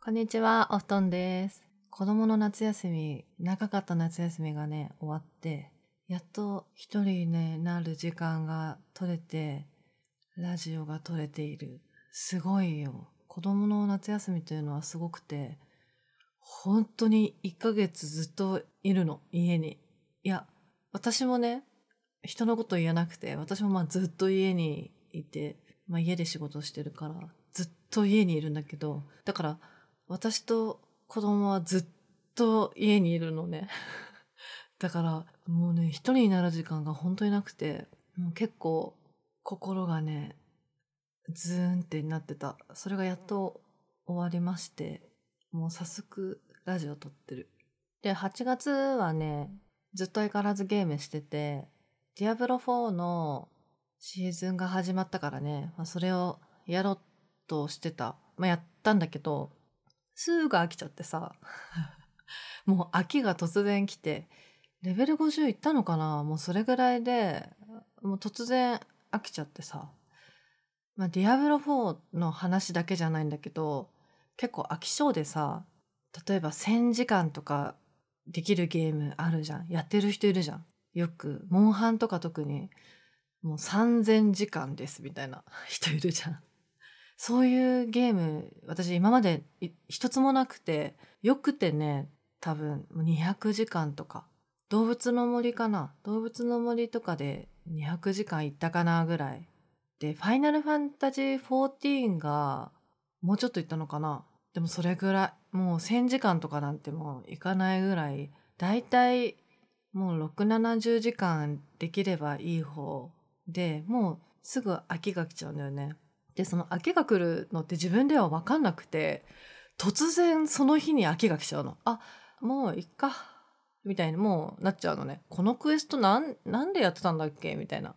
こんにちは、お布団です。子供の夏休み、長かった夏休みがね、終わって、やっと一人になる時間が取れて、ラジオが撮れている。すごいよ。子供の夏休みというのはすごくて、本当に1ヶ月ずっといるの、家に。いや、私もね、人のこと言えなくて、私もまあずっと家にいて、まあ家で仕事してるから、ずっと家にいるんだけど、だから私と子供はずっと家にいるのね。だからもうね、一人になる時間が本当になくて、もう結構心がね、ズーンってなってた。それがやっと終わりまして、もう早速ラジオ撮ってる。で、8月はね、ずっと相変わらずゲームしてて、ディアブロ4のシーズンが始まったからね、まあ、それをやろうとしてた。まあ、やったんだけど、すぐ飽きちゃってさ、もう飽きが突然来て、レベル50いったのかな？もうそれぐらいで、もう突然飽きちゃってさ、まあ、ディアブロ4の話だけじゃないんだけど、結構飽き性でさ、例えば1000時間とかできるゲームあるじゃん。やってる人いるじゃん。よく、モンハンとか特に、もう3000時間ですみたいな人いるじゃん。そういうゲーム、私今まで一つもなくて、よくてね、多分200時間とか。動物の森かな？動物の森とかで200時間いったかなぐらい。で、ファイナルファンタジー14がもうちょっといったのかな？でもそれぐらい、もう1000時間とかなんてもういかないぐらい、だいたいもう6、70時間できればいい方で、もうすぐ飽きが来ちゃうんだよね。で、その飽きが来るのって自分では分かんなくて、突然その日に飽きが来ちゃうの。あ、もういっか。みたいにもうなっちゃうのね。このクエストなん、なんでやってたんだっけ？みたいな。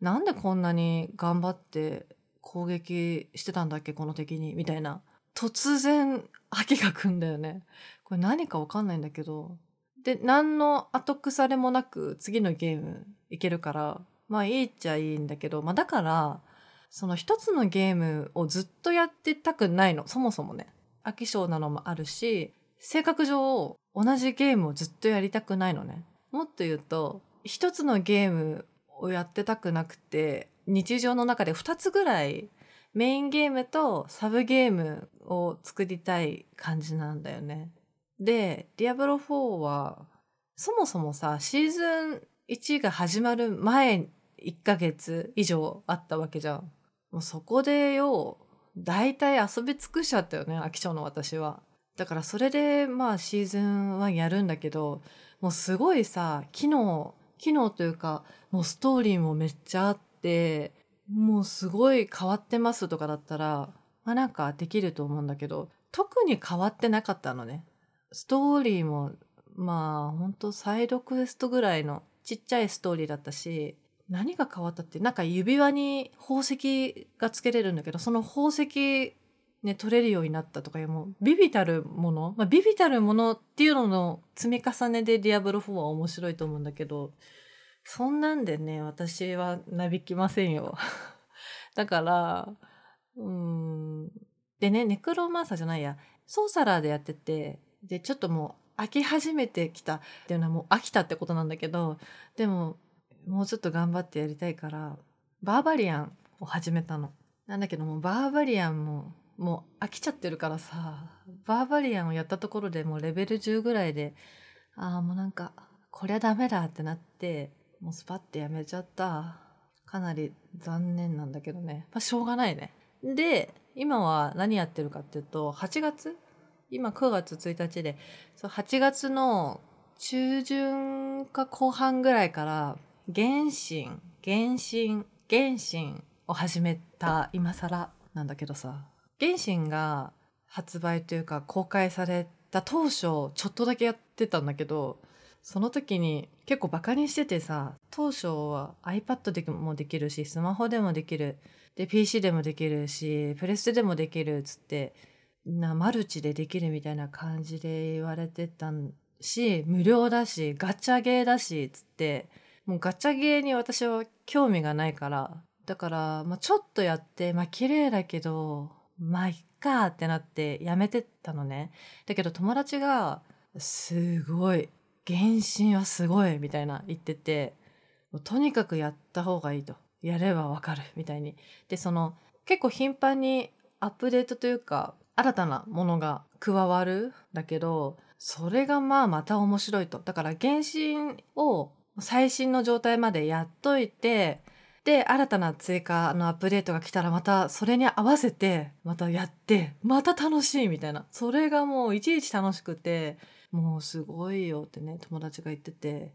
なんでこんなに頑張って攻撃してたんだっけ？この敵にみたいな。突然飽きが来んだよね。これ何かわかんないんだけど。で、何の後腐れもなく次のゲームいけるから、まあいいっちゃいいんだけど、まあだから、その一つのゲームをずっとやってたくないの。そもそもね。飽き性なのもあるし、性格上同じゲームをずっとやりたくないのね。もっと言うと、一つのゲームをやってたくなくて、日常の中で二つぐらいメインゲームとサブゲームを作りたい感じなんだよね。で、ディアブロ4は、そもそもさ、シーズン1が始まる前1ヶ月以上あったわけじゃん。もうそこでよ、大体遊び尽くしちゃったよね、飽き性の私は。だからそれでまあシーズン1やるんだけど、もうすごいさ、機能、機能というか、もうストーリーもめっちゃあって、もうすごい変わってますとかだったら、まあなんかできると思うんだけど、特に変わってなかったのね。ストーリーも、まあほんとサイドクエストぐらいのちっちゃいストーリーだったし、何が変わったって、なんか指輪に宝石がつけれるんだけど、その宝石ね、取れるようになったとかいう、もう、ビビたるもの、まあ、ビビたるものっていうのの積み重ねでディアブロ4は面白いと思うんだけど、そんなんでね、私はなびきませんよ。だから、うん。でね、ネクロマンサーじゃないや、ソーサラーでやってて、で、ちょっともう飽き始めてきたっていうのはもう飽きたってことなんだけど、でも、もうちょっと頑張ってやりたいから、バーバリアンを始めたの。なんだけども、バーバリアンも、もう飽きちゃってるからさ、バーバリアンをやったところでもうレベル10ぐらいで、ああ、もうなんか、こりゃダメだってなって、もうスパッてやめちゃった。かなり残念なんだけどね。まあ、しょうがないね。で、今は何やってるかっていうと、8月？今9月1日で、そう8月の中旬か後半ぐらいから、原神、原神、原神を始めた今更なんだけどさ、原神が発売というか公開された当初ちょっとだけやってたんだけどその時に結構バカにしててさ当初は iPad でもできるしスマホでもできるで PC でもできるしプレステでもできるっつってなマルチでできるみたいな感じで言われてたし無料だしガチャゲーだしっつってもうガチャゲーに私は興味がないから。だから、まあ、ちょっとやってまあ綺麗だけどまあいっかってなってやめてたのね。だけど友達がすごい原神はすごいみたいな言っててとにかくやった方がいいと。やればわかるみたいに。でその結構頻繁にアップデートというか新たなものが加わるだけどそれがまあまた面白いと。だから原神を最新の状態までやっといてで新たな追加のアップデートが来たらまたそれに合わせてまたやってまた楽しいみたいな。それがもういちいち楽しくてもうすごいよってね友達が言ってて。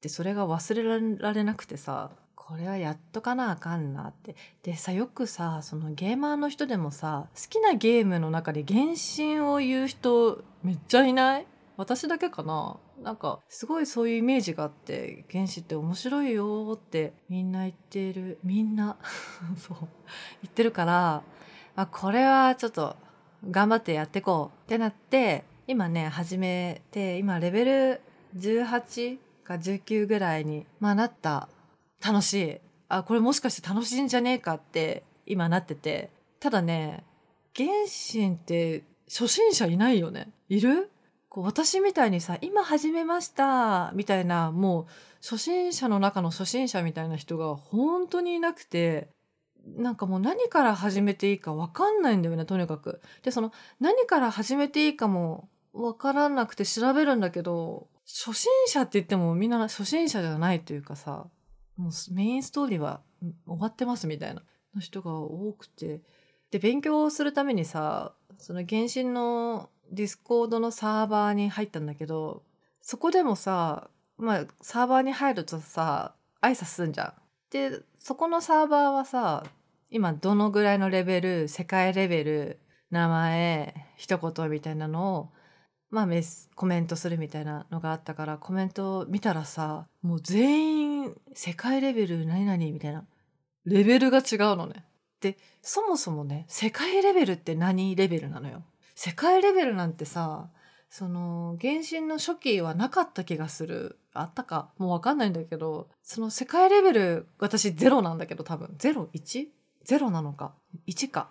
でそれが忘れられなくてさこれはやっとかなあかんなって。でさよくさそのゲーマーの人でもさ好きなゲームの中で原神を言う人めっちゃいない？私だけかな？なんかすごいそういうイメージがあって原始って面白いよってみんな言ってるみんな そう言ってるからあこれはちょっと頑張ってやってこうってなって今ね始めて今レベル18か19ぐらいに、まあ、なった。楽しい。あこれもしかして楽しいんじゃねえかって今なってて。ただね原神って初心者いないよね。いる？こう私みたいにさ今始めましたみたいなもう初心者の中の初心者みたいな人が本当にいなくてなんかもう何から始めていいか分かんないんだよねとにかく。でその何から始めていいかも分からなくて調べるんだけど初心者って言ってもみんな初心者じゃないというかさもうメインストーリーは終わってますみたいなの人が多くてで勉強するためにさその原神の Discord のサーバーに入ったんだけどそこでもさまあサーバーに入るとさ挨拶すんじゃん。でそこのサーバーはさ今どのぐらいのレベル世界レベル名前一言みたいなのをまあメスコメントするみたいなのがあったからコメントを見たらさもう全員世界レベル何々みたいなレベルが違うのね。でそもそもね世界レベルって何レベルなのよ。世界レベルなんてさその原神の初期はなかった気がする。あったか？もう分かんないんだけどその世界レベル私ゼロなんだけど多分。ゼロ？1? ゼロなのか？1か。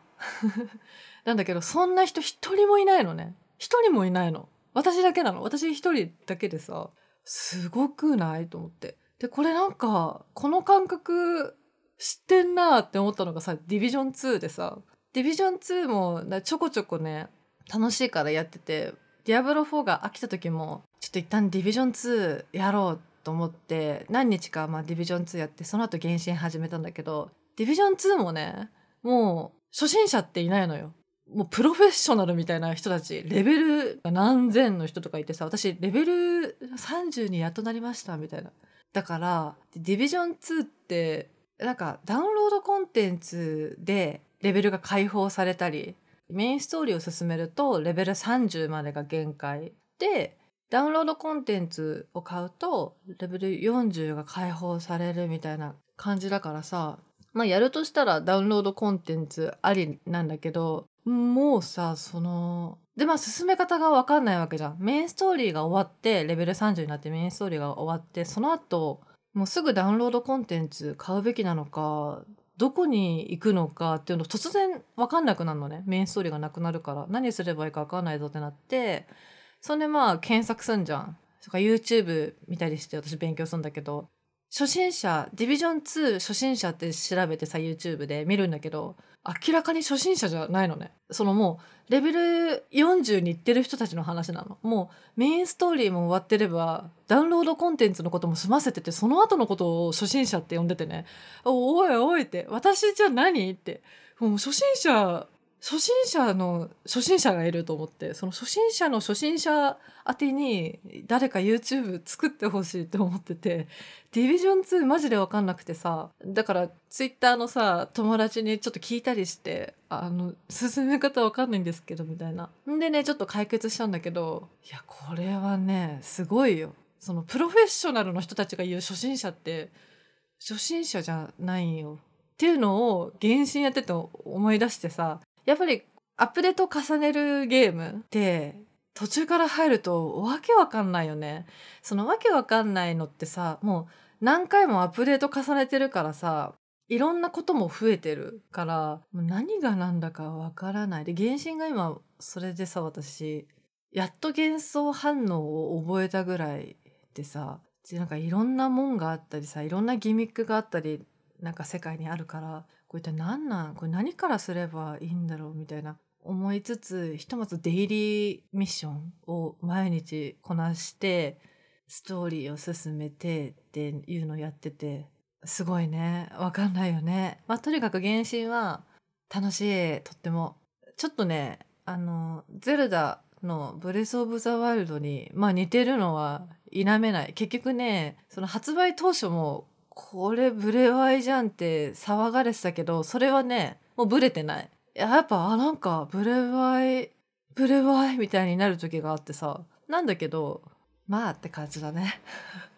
なんだけどそんな人一人もいないのね。一人もいないの。私だけなの。私一人だけでさすごくないと思って。でこれなんかこの感覚知ってんなって思ったのがさディビジョン2でさ。ディビジョン2もちょこちょこね楽しいからやっててディアブロ4が飽きた時もちょっと一旦ディビジョン2やろうと思って何日かまあディビジョン2やってその後原神始めたんだけどディビジョン2もねもう初心者っていないのよ。もうプロフェッショナルみたいな人たちレベル何千の人とかいてさ私レベル30にやっとなりましたみたいな。だからディビジョン2ってなんかダウンロードコンテンツでレベルが解放されたりメインストーリーを進めるとレベル30までが限界。でダウンロードコンテンツを買うとレベル40が解放されるみたいな感じだからさまあやるとしたらダウンロードコンテンツありなんだけどもうさそのでまあ進め方が分かんないわけじゃん。メインストーリーが終わってレベル30になってメインストーリーが終わってその後もうすぐダウンロードコンテンツ買うべきなのかどこに行くのかっていうの突然分かんなくなるのね。メインストーリーがなくなるから。何すればいいか分かんないぞってなって。それでまあ検索すんじゃん。とか YouTube 見たりして私勉強するんだけど。初心者ディビジョン2初心者って調べてさ YouTube で見るんだけど明らかに初心者じゃないのね。そのもうレベル40に行ってる人たちの話なの。もうメインストーリーも終わってればダウンロードコンテンツのことも済ませててその後のことを初心者って呼んでてね「おいおい」って「私じゃ何?」って。もう初心者初心者の初心者がいると思ってその初心者の初心者宛てに誰か YouTube 作ってほしいって思っててディビジョン2マジで分かんなくてさだから Twitter のさ友達にちょっと聞いたりしてあの進め方分かんないんですけどみたいな。んでねちょっと解決したんだけどいやこれはねすごいよ。そのプロフェッショナルの人たちが言う初心者って初心者じゃないよ。っていうのを原神やってて思い出してさやっぱりアップデート重ねるゲームって途中から入るとわけわかんないよね。そのわけわかんないのってさもう何回もアップデート重ねてるからさいろんなことも増えてるからもう何が何だかわからないで原神が今それでさ私やっと幻想反応を覚えたぐらいでさなんかいろんなもんがあったりさいろんなギミックがあったりなんか世界にあるからこれ一体何なん？これ何からすればいいんだろう？みたいな思いつつひとまずデイリーミッションを毎日こなしてストーリーを進めてっていうのをやっててすごいね。わかんないよね。まあとにかく原神は楽しい。とっても。ちょっとねあのゼルダのブレス・オブ・ザ・ワイルドにまあ似てるのは否めない。結局ねその発売当初もこれブレワイじゃんって騒がれてたけどそれはねもうブレてない。やっぱあなんかブレワイブレワイみたいになる時があってさ。なんだけどまあって感じだね。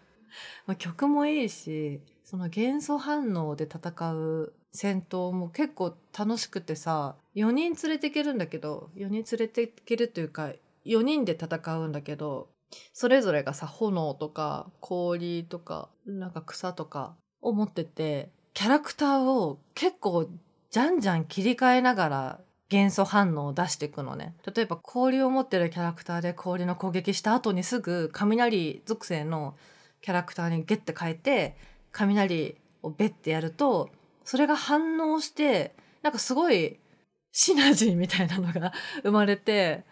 ま曲もいいしその元素反応で戦う戦闘も結構楽しくてさ4人連れていけるんだけど4人連れていけるというか4人で戦うんだけどそれぞれがさ炎とか氷とかなんか草とかを持っててキャラクターを結構じゃんじゃん切り替えながら元素反応を出していくのね。例えば氷を持ってるキャラクターで氷の攻撃した後にすぐ雷属性のキャラクターにゲッて変えて雷をベッてやるとそれが反応してなんかすごいシナジーみたいなのが生まれて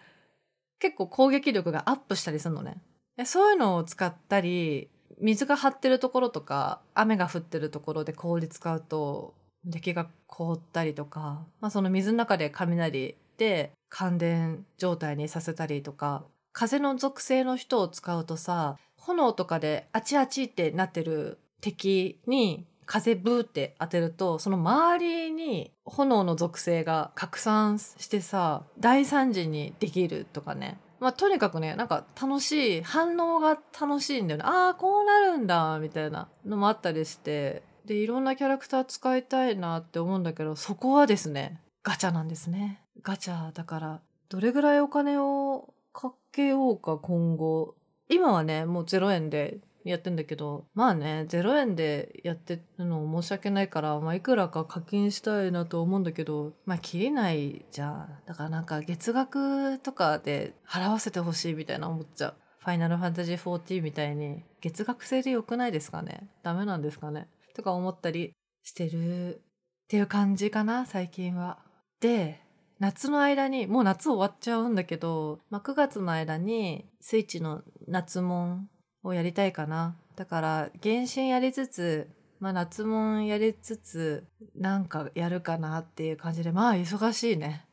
結構攻撃力がアップしたりするのね。そういうのを使ったり水が張ってるところとか雨が降ってるところで氷使うと敵が凍ったりとか、まあ、その水の中で雷で感電状態にさせたりとか風の属性の人を使うとさ炎とかであちあちってなってる敵に風ブーって当てるとその周りに炎の属性が拡散してさ大惨事にできるとかね。まあ、とにかくねなんか楽しい反応が楽しいんだよね。ああこうなるんだみたいなのもあったりして。でいろんなキャラクター使いたいなって思うんだけどそこはですねガチャなんですね。ガチャだからどれぐらいお金をかけようか今後。今はねもう0円でやってんだけどまあね0円でやってるの申し訳ないから、まあ、いくらか課金したいなと思うんだけどまあ切れないじゃん。だからなんか月額とかで払わせてほしいみたいな思っちゃう。ファイナルファンタジー14みたいに月額制でよくないですかね？ダメなんですかね？とか思ったりしてるっていう感じかな最近は。で夏の間にもう夏終わっちゃうんだけど、まあ、9月の間にスイッチの夏もんをやりたいかな。だから、原神やりつつ、まあ夏もんやりつつ、なんかやるかなっていう感じで、まあ忙しいね。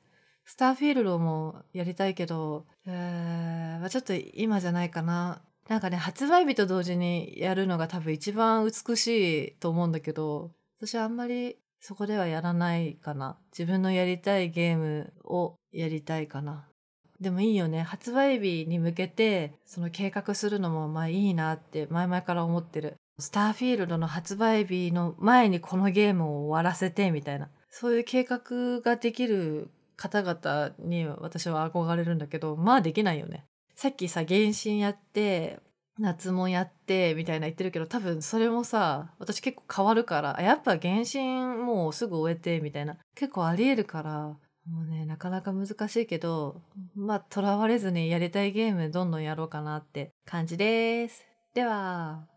スターフィールドもやりたいけど、えー、まあ、ちょっと今じゃないかな。なんかね、発売日と同時にやるのが多分一番美しいと思うんだけど、私はあんまりそこではやらないかな。自分のやりたいゲームをやりたいかな。でもいいよね。発売日に向けてその計画するのもまあいいなって前々から思ってる。スターフィールドの発売日の前にこのゲームを終わらせてみたいな。そういう計画ができる方々に私は憧れるんだけどまあできないよね。さっきさ原神やって夏もやってみたいな言ってるけど多分それもさ私結構変わるからやっぱ原神もうすぐ終えてみたいな。結構ありえるからもうね、なかなか難しいけど、まあ、とらわれずにやりたいゲームどんどんやろうかなって感じです。では。